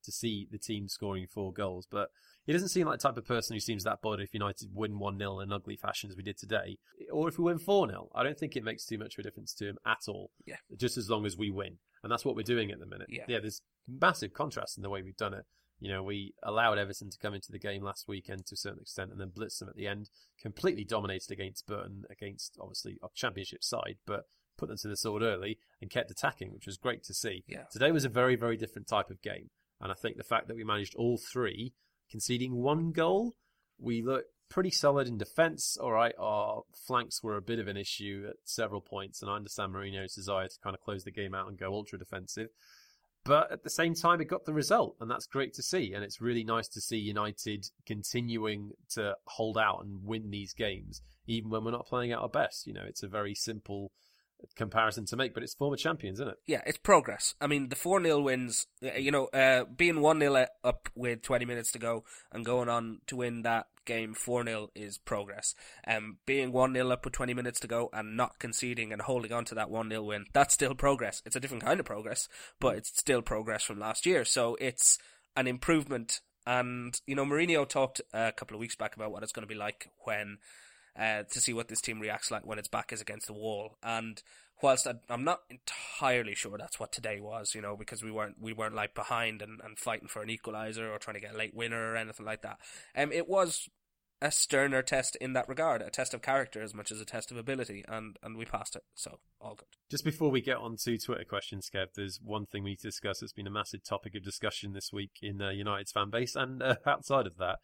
to see the team scoring four goals. But he doesn't seem like the type of person who seems that bothered if United win 1 0 in ugly fashion as we did today, or if we win 4 0. I don't think it makes too much of a difference to him at all. Yeah. Just as long as we win. And that's what we're doing at the minute. Yeah. yeah there's massive contrast in the way we've done it. You know, we allowed Everton to come into the game last weekend to a certain extent and then blitz them at the end. Completely dominated against Burton, against obviously a championship side, but put them to the sword early and kept attacking, which was great to see. Yeah. Today was a very, very different type of game. And I think the fact that we managed all three, conceding one goal, we looked pretty solid in defence. All right, our flanks were a bit of an issue at several points, and I understand Mourinho's desire to kind of close the game out and go ultra defensive. But at the same time, it got the result, and that's great to see. And it's really nice to see United continuing to hold out and win these games, even when we're not playing at our best. You know, it's a very simple comparison to make, but it's former champions, isn't it? Yeah, it's progress. I mean, the 4 0 wins, uh, you know, uh, being 1 0 up with 20 minutes to go and going on to win that game 4 0 is progress. Um, being 1 0 up with 20 minutes to go and not conceding and holding on to that 1 0 win, that's still progress. It's a different kind of progress, but it's still progress from last year. So it's an improvement. And, you know, Mourinho talked a couple of weeks back about what it's going to be like when uh, to see what this team reacts like when its back is against the wall. And whilst I, am not entirely sure that's what today was, you know, because we weren't we weren't like behind and, and fighting for an equaliser or trying to get a late winner or anything like that. Um, it was a sterner test in that regard, a test of character as much as a test of ability, and, and we passed it, so all good. Just before we get on to Twitter questions, Kev, there's one thing we need to discuss. It's been a massive topic of discussion this week in uh, United's fan base and uh, outside of that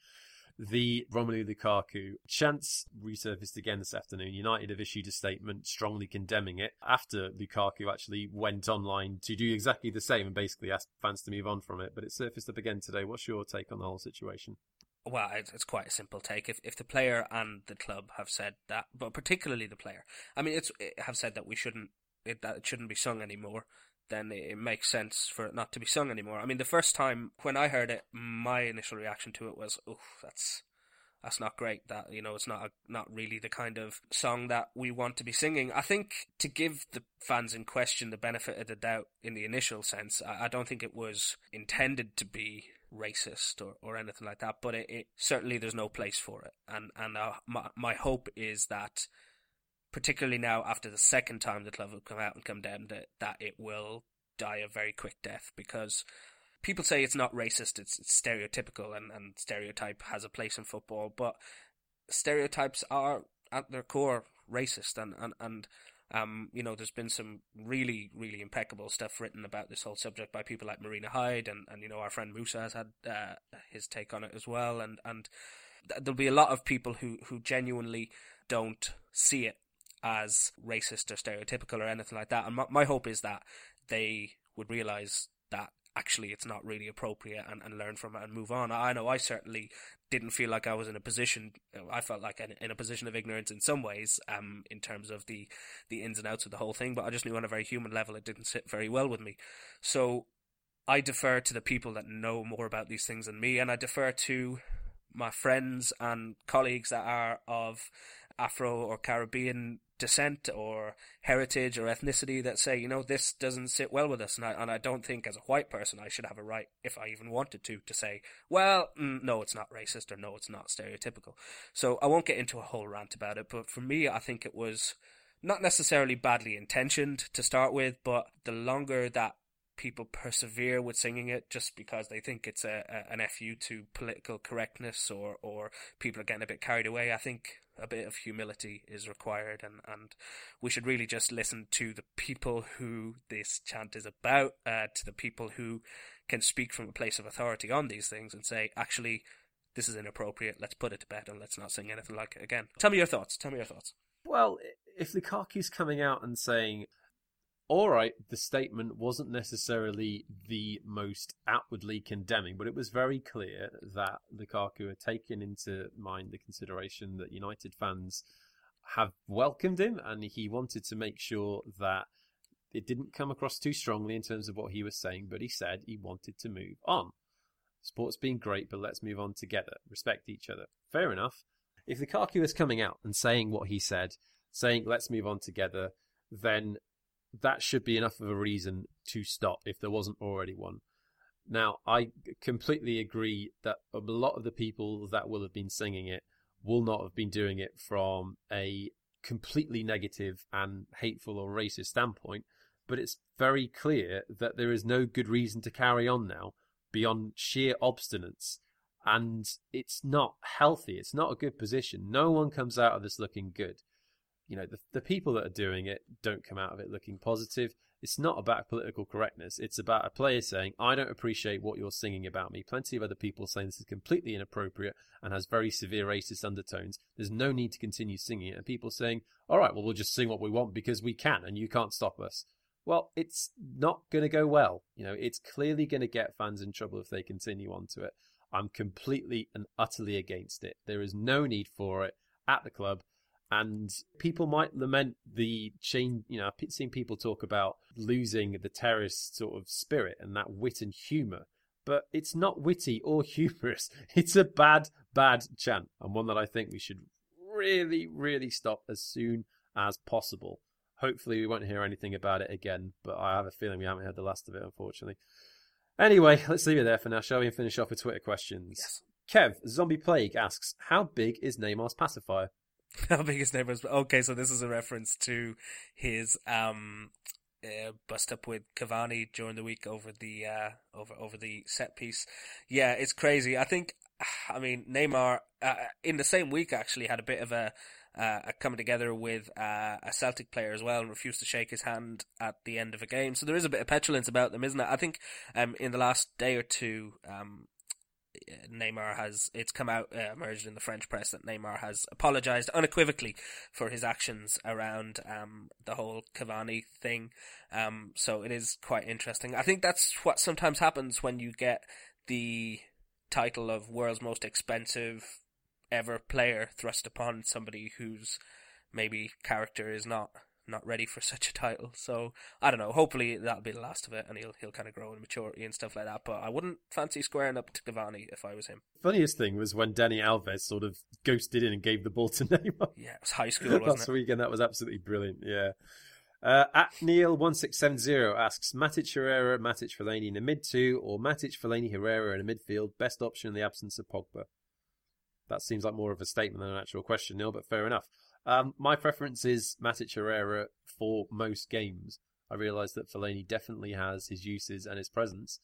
the Romelu Lukaku chance resurfaced again this afternoon. United have issued a statement strongly condemning it after Lukaku actually went online to do exactly the same and basically asked fans to move on from it. But it surfaced up again today. What's your take on the whole situation? Well, it's quite a simple take. If if the player and the club have said that, but particularly the player, I mean, it's have said that we shouldn't it, that it shouldn't be sung anymore then it makes sense for it not to be sung anymore. I mean, the first time when I heard it, my initial reaction to it was, "Oh, that's that's not great. That you know, it's not a, not really the kind of song that we want to be singing." I think to give the fans in question the benefit of the doubt in the initial sense, I, I don't think it was intended to be racist or, or anything like that. But it, it certainly there's no place for it, and and uh, my my hope is that particularly now after the second time the club have come out and condemned it, that it will die a very quick death because people say it's not racist, it's, it's stereotypical and, and stereotype has a place in football, but stereotypes are at their core racist and, and, and um, you know, there's been some really, really impeccable stuff written about this whole subject by people like Marina Hyde and, and you know, our friend Musa has had uh, his take on it as well. And, and there'll be a lot of people who, who genuinely don't see it as racist or stereotypical or anything like that. And my, my hope is that they would realize that actually it's not really appropriate and, and learn from it and move on. I know I certainly didn't feel like I was in a position. I felt like in, in a position of ignorance in some ways, um, in terms of the the ins and outs of the whole thing. But I just knew on a very human level it didn't sit very well with me. So I defer to the people that know more about these things than me, and I defer to my friends and colleagues that are of Afro or Caribbean descent or heritage or ethnicity that say, you know, this doesn't sit well with us. And I, and I don't think as a white person I should have a right, if I even wanted to, to say, well, mm, no, it's not racist or no, it's not stereotypical. So I won't get into a whole rant about it, but for me, I think it was not necessarily badly intentioned to start with, but the longer that people persevere with singing it just because they think it's a, a, an fu to political correctness or or people are getting a bit carried away. I think a bit of humility is required, and and we should really just listen to the people who this chant is about, uh, to the people who can speak from a place of authority on these things and say, actually, this is inappropriate. Let's put it to bed and let's not sing anything like it again. Tell me your thoughts. Tell me your thoughts. Well, if Lukaku's coming out and saying all right, the statement wasn't necessarily the most outwardly condemning, but it was very clear that Lukaku had taken into mind the consideration that United fans have welcomed him, and he wanted to make sure that it didn't come across too strongly in terms of what he was saying, but he said he wanted to move on. Sport's been great, but let's move on together. Respect each other. Fair enough. If Lukaku is coming out and saying what he said, saying let's move on together, then that should be enough of a reason to stop if there wasn't already one. Now, I completely agree that a lot of the people that will have been singing it will not have been doing it from a completely negative and hateful or racist standpoint, but it's very clear that there is no good reason to carry on now beyond sheer obstinance. And it's not healthy. It's not a good position. No one comes out of this looking good. You know, the, the people that are doing it don't come out of it looking positive it's not about political correctness. It's about a player saying, I don't appreciate what you're singing about me. Plenty of other people saying this is completely inappropriate and has very severe racist undertones. There's no need to continue singing it. And people saying, all right, well, we'll just sing what we want because we can and you can't stop us. Well, it's not going to go well. You know, it's clearly going to get fans in trouble if they continue on to it. I'm completely and utterly against it. There is no need for it at the club and people might lament the change. You know, I've seen people talk about losing the terrorist sort of spirit and that wit and humour, but it's not witty or humorous. It's a bad, bad chant, and one that I think we should really, really stop as soon as possible. Hopefully, we won't hear anything about it again, but I have a feeling we haven't heard the last of it, unfortunately. Anyway, let's leave it there for now, shall we? And finish off with Twitter questions. Yes. Kev, Zombie Plague asks, How big is Neymar's pacifier? How biggest name? Okay, so this is a reference to his um uh, bust up with Cavani during the week over the uh, over over the set piece. Yeah, it's crazy. I think, I mean, Neymar uh, in the same week actually had a bit of a. Uh, coming together with uh, a Celtic player as well and refused to shake his hand at the end of a game. So there is a bit of petulance about them, isn't it? I think um, in the last day or two, um, Neymar has it's come out uh, emerged in the French press that Neymar has apologized unequivocally for his actions around um, the whole Cavani thing. Um, so it is quite interesting. I think that's what sometimes happens when you get the title of world's most expensive ever player thrust upon somebody whose maybe character is not not ready for such a title. So I don't know. Hopefully that'll be the last of it, and he'll he'll kind of grow in maturity and stuff like that. But I wouldn't fancy squaring up to Cavani if I was him. Funniest thing was when Dani Alves sort of ghosted in and gave the ball to Neymar. Yeah, it was high school, wasn't Last it? weekend, that was absolutely brilliant. Yeah. Uh, at Neil1670 asks Matic Herrera, Matic Fellaini in the mid two, or Matic Fellaini Herrera in the midfield, best option in the absence of Pogba? That seems like more of a statement than an actual question, Neil, but fair enough. Um, my preference is Matic Herrera for most games. I realise that Fellaini definitely has his uses and his presence,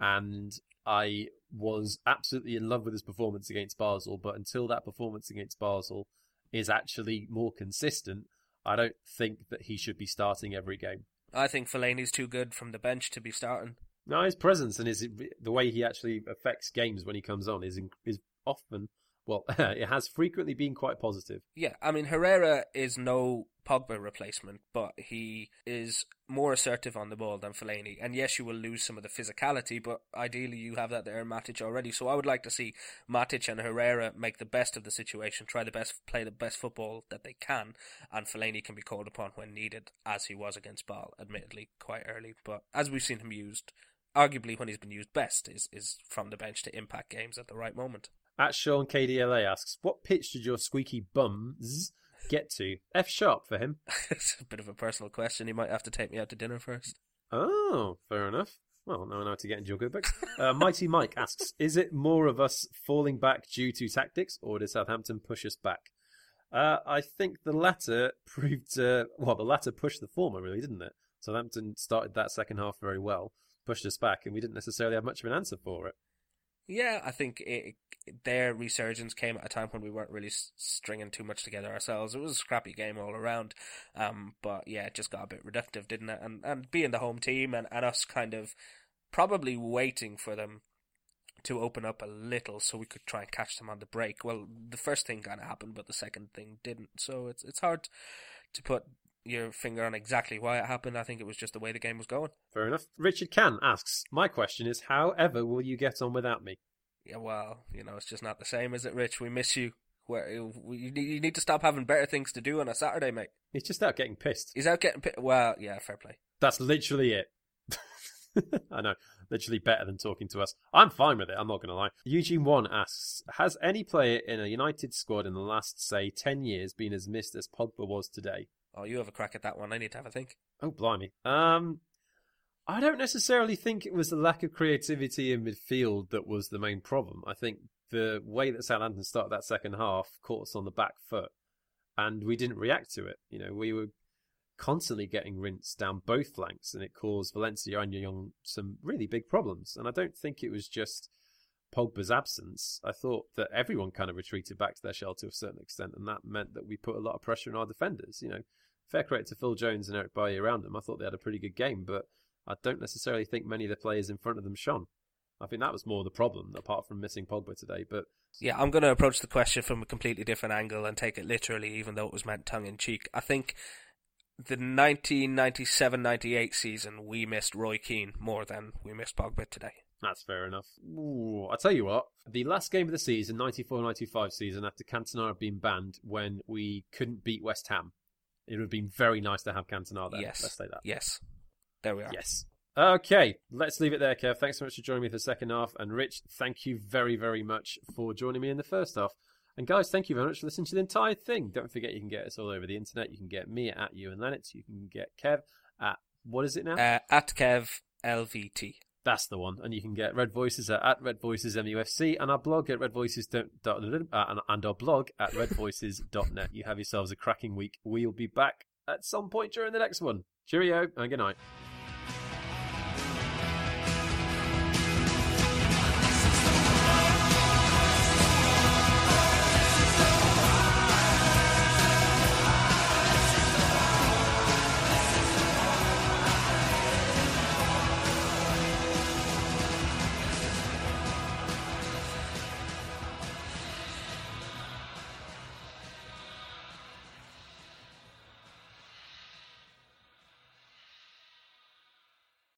and I was absolutely in love with his performance against Basel. But until that performance against Basel is actually more consistent, I don't think that he should be starting every game. I think Fellaini's too good from the bench to be starting. No, his presence and his the way he actually affects games when he comes on is is often well, it has frequently been quite positive. Yeah, I mean Herrera is no Pogba replacement, but he is more assertive on the ball than Fellaini. And yes, you will lose some of the physicality, but ideally you have that there in Matic already. So I would like to see Matic and Herrera make the best of the situation, try the best, play the best football that they can, and Fellaini can be called upon when needed, as he was against Ball, admittedly quite early. But as we've seen him used, arguably when he's been used best is is from the bench to impact games at the right moment. At Sean KDLA asks, what pitch did your squeaky bums get to? F sharp for him. it's a bit of a personal question. He might have to take me out to dinner first. Oh, fair enough. Well, now I know how to get into your good books. Uh, Mighty Mike asks, is it more of us falling back due to tactics, or did Southampton push us back? Uh, I think the latter proved, uh, well, the latter pushed the former, really, didn't it? Southampton started that second half very well, pushed us back, and we didn't necessarily have much of an answer for it. Yeah, I think it, their resurgence came at a time when we weren't really stringing too much together ourselves. It was a scrappy game all around, um, but yeah, it just got a bit reductive, didn't it? And and being the home team and, and us kind of probably waiting for them to open up a little so we could try and catch them on the break. Well, the first thing kind of happened, but the second thing didn't. So it's it's hard to put your finger on exactly why it happened. I think it was just the way the game was going. Fair enough. Richard Can asks, My question is, how ever will you get on without me? Yeah, well, you know, it's just not the same, is it, Rich? We miss you. Where you need to stop having better things to do on a Saturday, mate. He's just out getting pissed. He's out getting pissed. Well, yeah, fair play. That's literally it. I know, literally better than talking to us. I'm fine with it. I'm not going to lie. Eugene One asks, has any player in a United squad in the last, say, ten years been as missed as Pogba was today? Oh, you have a crack at that one. I need to have a think. Oh, blimey. Um, I don't necessarily think it was the lack of creativity in midfield that was the main problem. I think the way that Southampton started that second half caught us on the back foot, and we didn't react to it. You know, we were constantly getting rinsed down both flanks, and it caused Valencia and Young some really big problems. And I don't think it was just Pogba's absence. I thought that everyone kind of retreated back to their shell to a certain extent, and that meant that we put a lot of pressure on our defenders. You know, fair credit to Phil Jones and Eric Bailly around them. I thought they had a pretty good game, but I don't necessarily think many of the players in front of them shone. I think that was more the problem, apart from missing Pogba today. But yeah, I'm going to approach the question from a completely different angle and take it literally, even though it was meant tongue in cheek. I think the 1997-98 season we missed Roy Keane more than we missed Pogba today. That's fair enough. Ooh, I tell you what, the last game of the season, 94-95 season, after Cantona had been banned, when we couldn't beat West Ham, it would have been very nice to have Cantona there. Yes, let's say that. Yes, there we are. Yes. Okay, let's leave it there, Kev. Thanks so much for joining me for the second half. And Rich, thank you very, very much for joining me in the first half. And guys, thank you very much for listening to the entire thing. Don't forget you can get us all over the internet. You can get me at you and Lennox. You can get Kev at what is it now? Uh, at Kev LVT. That's the one. And you can get Red Voices at, at Red Voices MUFC and our blog at redvoices dot, uh, and our blog at redvoices.net. You have yourselves a cracking week. We'll be back at some point during the next one. Cheerio and good night.